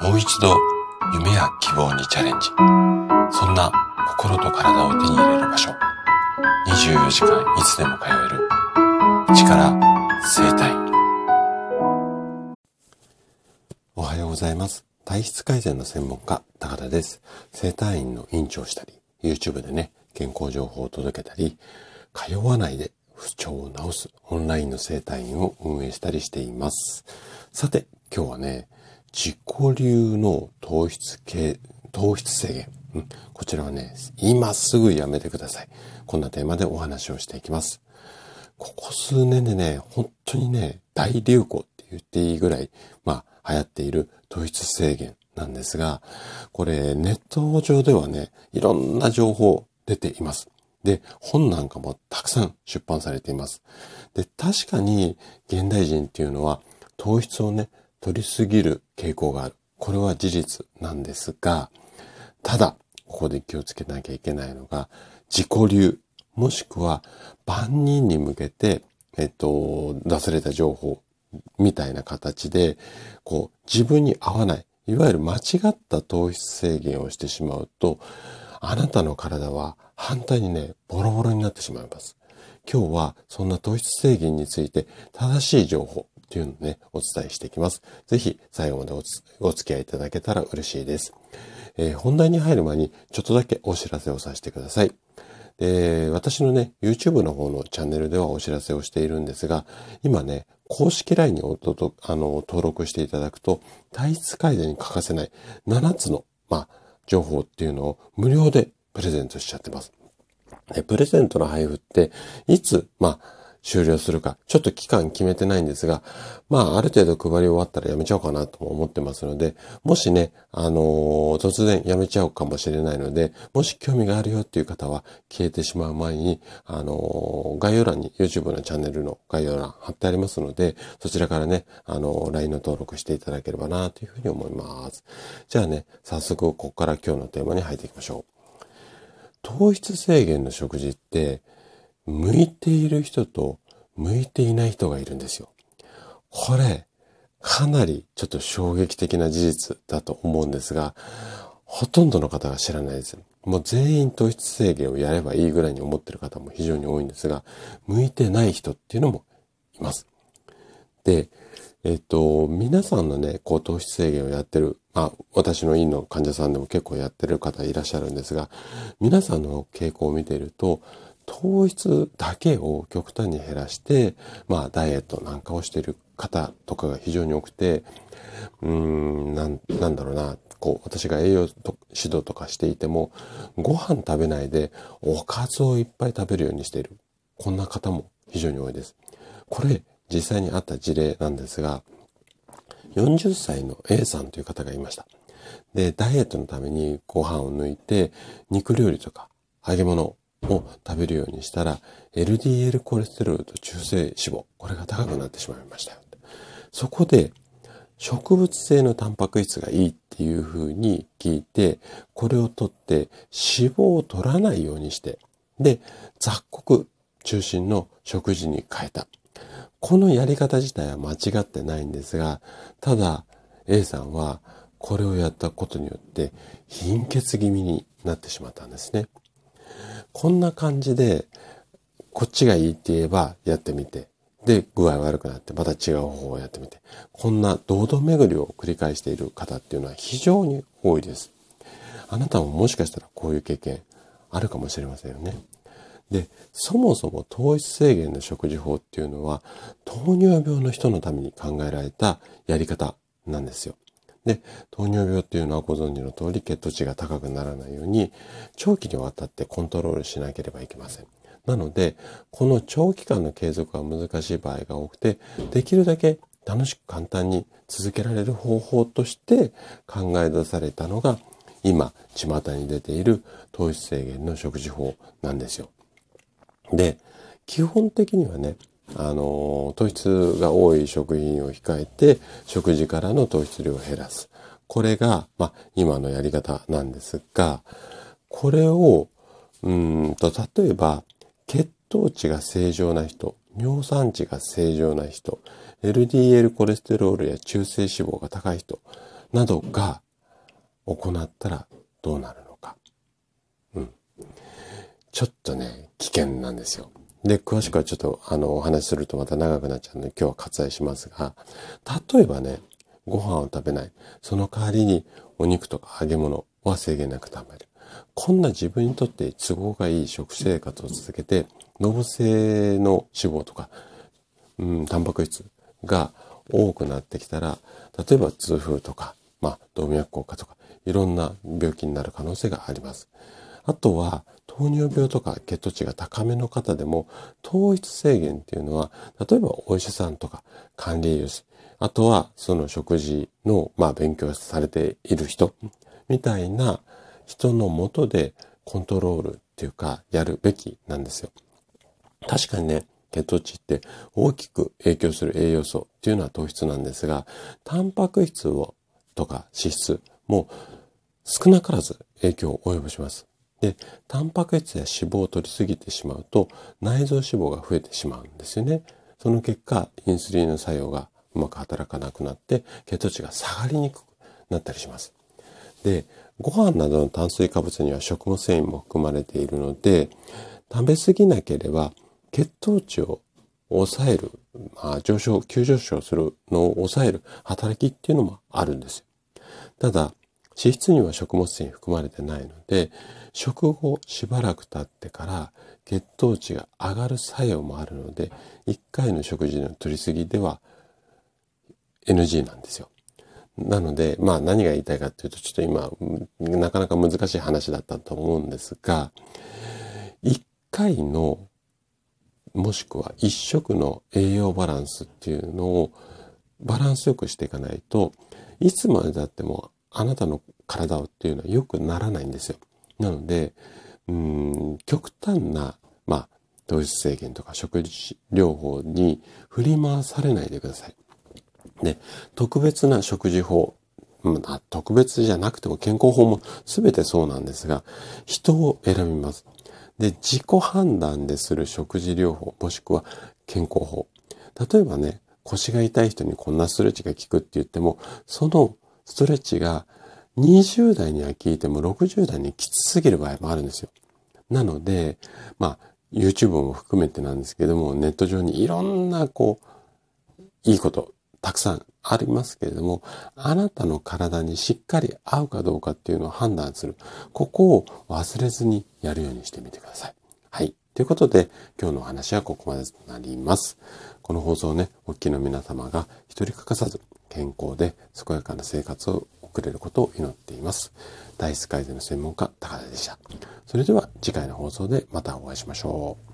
もう一度夢や希望にチャレンジ。そんな心と体を手に入れる場所。24時間いつでも通える。力生体。おはようございます。体質改善の専門家、高田です。生体院の院長をしたり、YouTube でね、健康情報を届けたり、通わないで不調を治すオンラインの生体院を運営したりしています。さて、今日はね、自己流の糖質系、糖質制限。うん、こちらはね、今すぐやめてください。こんなテーマでお話をしていきます。ここ数年でね、本当にね、大流行って言っていいぐらい、まあ、流行っている糖質制限なんですが、これ、ネット上ではね、いろんな情報出ています。で、本なんかもたくさん出版されています。で、確かに現代人っていうのは糖質をね、取りすぎる傾向がある。これは事実なんですが、ただ、ここで気をつけなきゃいけないのが、自己流、もしくは万人に向けて、えっと、出された情報みたいな形で、こう、自分に合わない、いわゆる間違った糖質制限をしてしまうと、あなたの体は反対にね、ボロボロになってしまいます。今日はそんな糖質制限について正しい情報っていうのをね、お伝えしていきます。ぜひ最後までお付き合いいただけたら嬉しいです。えー、本題に入る前にちょっとだけお知らせをさせてください。で、私のね、YouTube の方のチャンネルではお知らせをしているんですが、今ね、公式 LINE におとあの登録していただくと、体質改善に欠かせない7つの、まあ、情報っていうのを無料でプレゼントしちゃってます。で、プレゼントの配布って、いつ、まあ、終了するか、ちょっと期間決めてないんですが、まあ、ある程度配り終わったらやめちゃおうかなと思ってますので、もしね、あのー、突然やめちゃうかもしれないので、もし興味があるよっていう方は消えてしまう前に、あのー、概要欄に YouTube のチャンネルの概要欄貼ってありますので、そちらからね、あのー、LINE の登録していただければなというふうに思います。じゃあね、早速ここから今日のテーマに入っていきましょう。糖質制限の食事って、向いている人と向いていない人がいるんですよ。これ、かなりちょっと衝撃的な事実だと思うんですが、ほとんどの方が知らないです。もう全員糖質制限をやればいいぐらいに思ってる方も非常に多いんですが、向いてない人っていうのもいます。で、えっと、皆さんのね、こう糖質制限をやってる、まあ、私の院の患者さんでも結構やってる方いらっしゃるんですが、皆さんの傾向を見ていると、糖質だけを極端に減らして、まあ、ダイエットなんかをしている方とかが非常に多くて、うーん、なん、なんだろうな、こう、私が栄養指導とかしていても、ご飯食べないで、おかずをいっぱい食べるようにしている。こんな方も非常に多いです。これ、実際にあった事例なんですが、40歳の A さんという方がいました。で、ダイエットのためにご飯を抜いて、肉料理とか揚げ物を食べるようにしたら、LDL コレステロールと中性脂肪、これが高くなってしまいましたよ。そこで、植物性のタンパク質がいいっていうふうに聞いて、これを取って脂肪を取らないようにして、で、雑穀中心の食事に変えた。このやり方自体は間違ってないんですが、ただ A さんはこれをやったことによって貧血気味になってしまったんですね。こんな感じで、こっちがいいって言えばやってみて、で、具合悪くなってまた違う方法をやってみて、こんな堂々巡りを繰り返している方っていうのは非常に多いです。あなたももしかしたらこういう経験あるかもしれませんよね。で、そもそも糖質制限の食事法っていうのは、糖尿病の人のために考えられたやり方なんですよ。で、糖尿病っていうのはご存知の通り血糖値が高くならないように長期にわたってコントロールしなければいけません。なので、この長期間の継続は難しい場合が多くて、できるだけ楽しく簡単に続けられる方法として考え出されたのが、今、巷に出ている糖質制限の食事法なんですよ。で、基本的にはね、あの、糖質が多い食品を控えて、食事からの糖質量を減らす。これが、まあ、今のやり方なんですが、これを、うんと、例えば、血糖値が正常な人、尿酸値が正常な人、LDL コレステロールや中性脂肪が高い人、などが行ったらどうなるのか。うん。ちょっとね、危険なんですよ。で、詳しくはちょっとあのお話しするとまた長くなっちゃうので今日は割愛しますが、例えばね、ご飯を食べない。その代わりにお肉とか揚げ物は制限なく食べる。こんな自分にとって都合がいい食生活を続けて、動物性の脂肪とか、うん、タンパク質が多くなってきたら、例えば痛風とか、まあ、動脈硬化とか、いろんな病気になる可能性があります。あとは、糖尿病とか血糖値が高めの方でも、糖質制限っていうのは、例えばお医者さんとか管理栄養士、あとはその食事の、まあ、勉強されている人みたいな人のもとでコントロールっていうかやるべきなんですよ。確かにね、血糖値って大きく影響する栄養素っていうのは糖質なんですが、タンパク質をとか脂質も少なからず影響を及ぼします。で、タンパク質や脂肪を取りすぎてしまうと内臓脂肪が増えてしまうんですよね。その結果、インスリンの作用がうまく働かなくなって血糖値が下がりにくくなったりします。で、ご飯などの炭水化物には食物繊維も含まれているので、食べ過ぎなければ血糖値を抑える、まあ、上昇、急上昇するのを抑える働きっていうのもあるんですよ。ただ、脂質には食物繊維含まれてないので、食後しばらく経ってから血糖値が上がる作用もあるので、1回の食事の取りすぎでは NG なんですよ。なので、まあ何が言いたいかっていうと、ちょっと今、なかなか難しい話だったと思うんですが、1回の、もしくは1食の栄養バランスっていうのをバランスよくしていかないといつまでだってもあなたの体をっていうのは良くならないんですよ。なので、うん、極端な、まあ、糖質制限とか食事療法に振り回されないでください。で、特別な食事法、まあ、特別じゃなくても健康法も全てそうなんですが、人を選びます。で、自己判断でする食事療法、もしくは健康法。例えばね、腰が痛い人にこんなストレッチが効くって言っても、そのストレッチが20代には効いても60代にきつすぎる場合もあるんですよ。なので、まあ、YouTube も含めてなんですけども、ネット上にいろんなこう、いいこと、たくさんありますけれども、あなたの体にしっかり合うかどうかっていうのを判断する。ここを忘れずにやるようにしてみてください。はい。ということで、今日のお話はここまでとなります。この放送をね、お聞きの皆様が一人欠かさず健康で健やかな生活を送れることを祈っています。体質改善の専門家、高田でした。それでは次回の放送でまたお会いしましょう。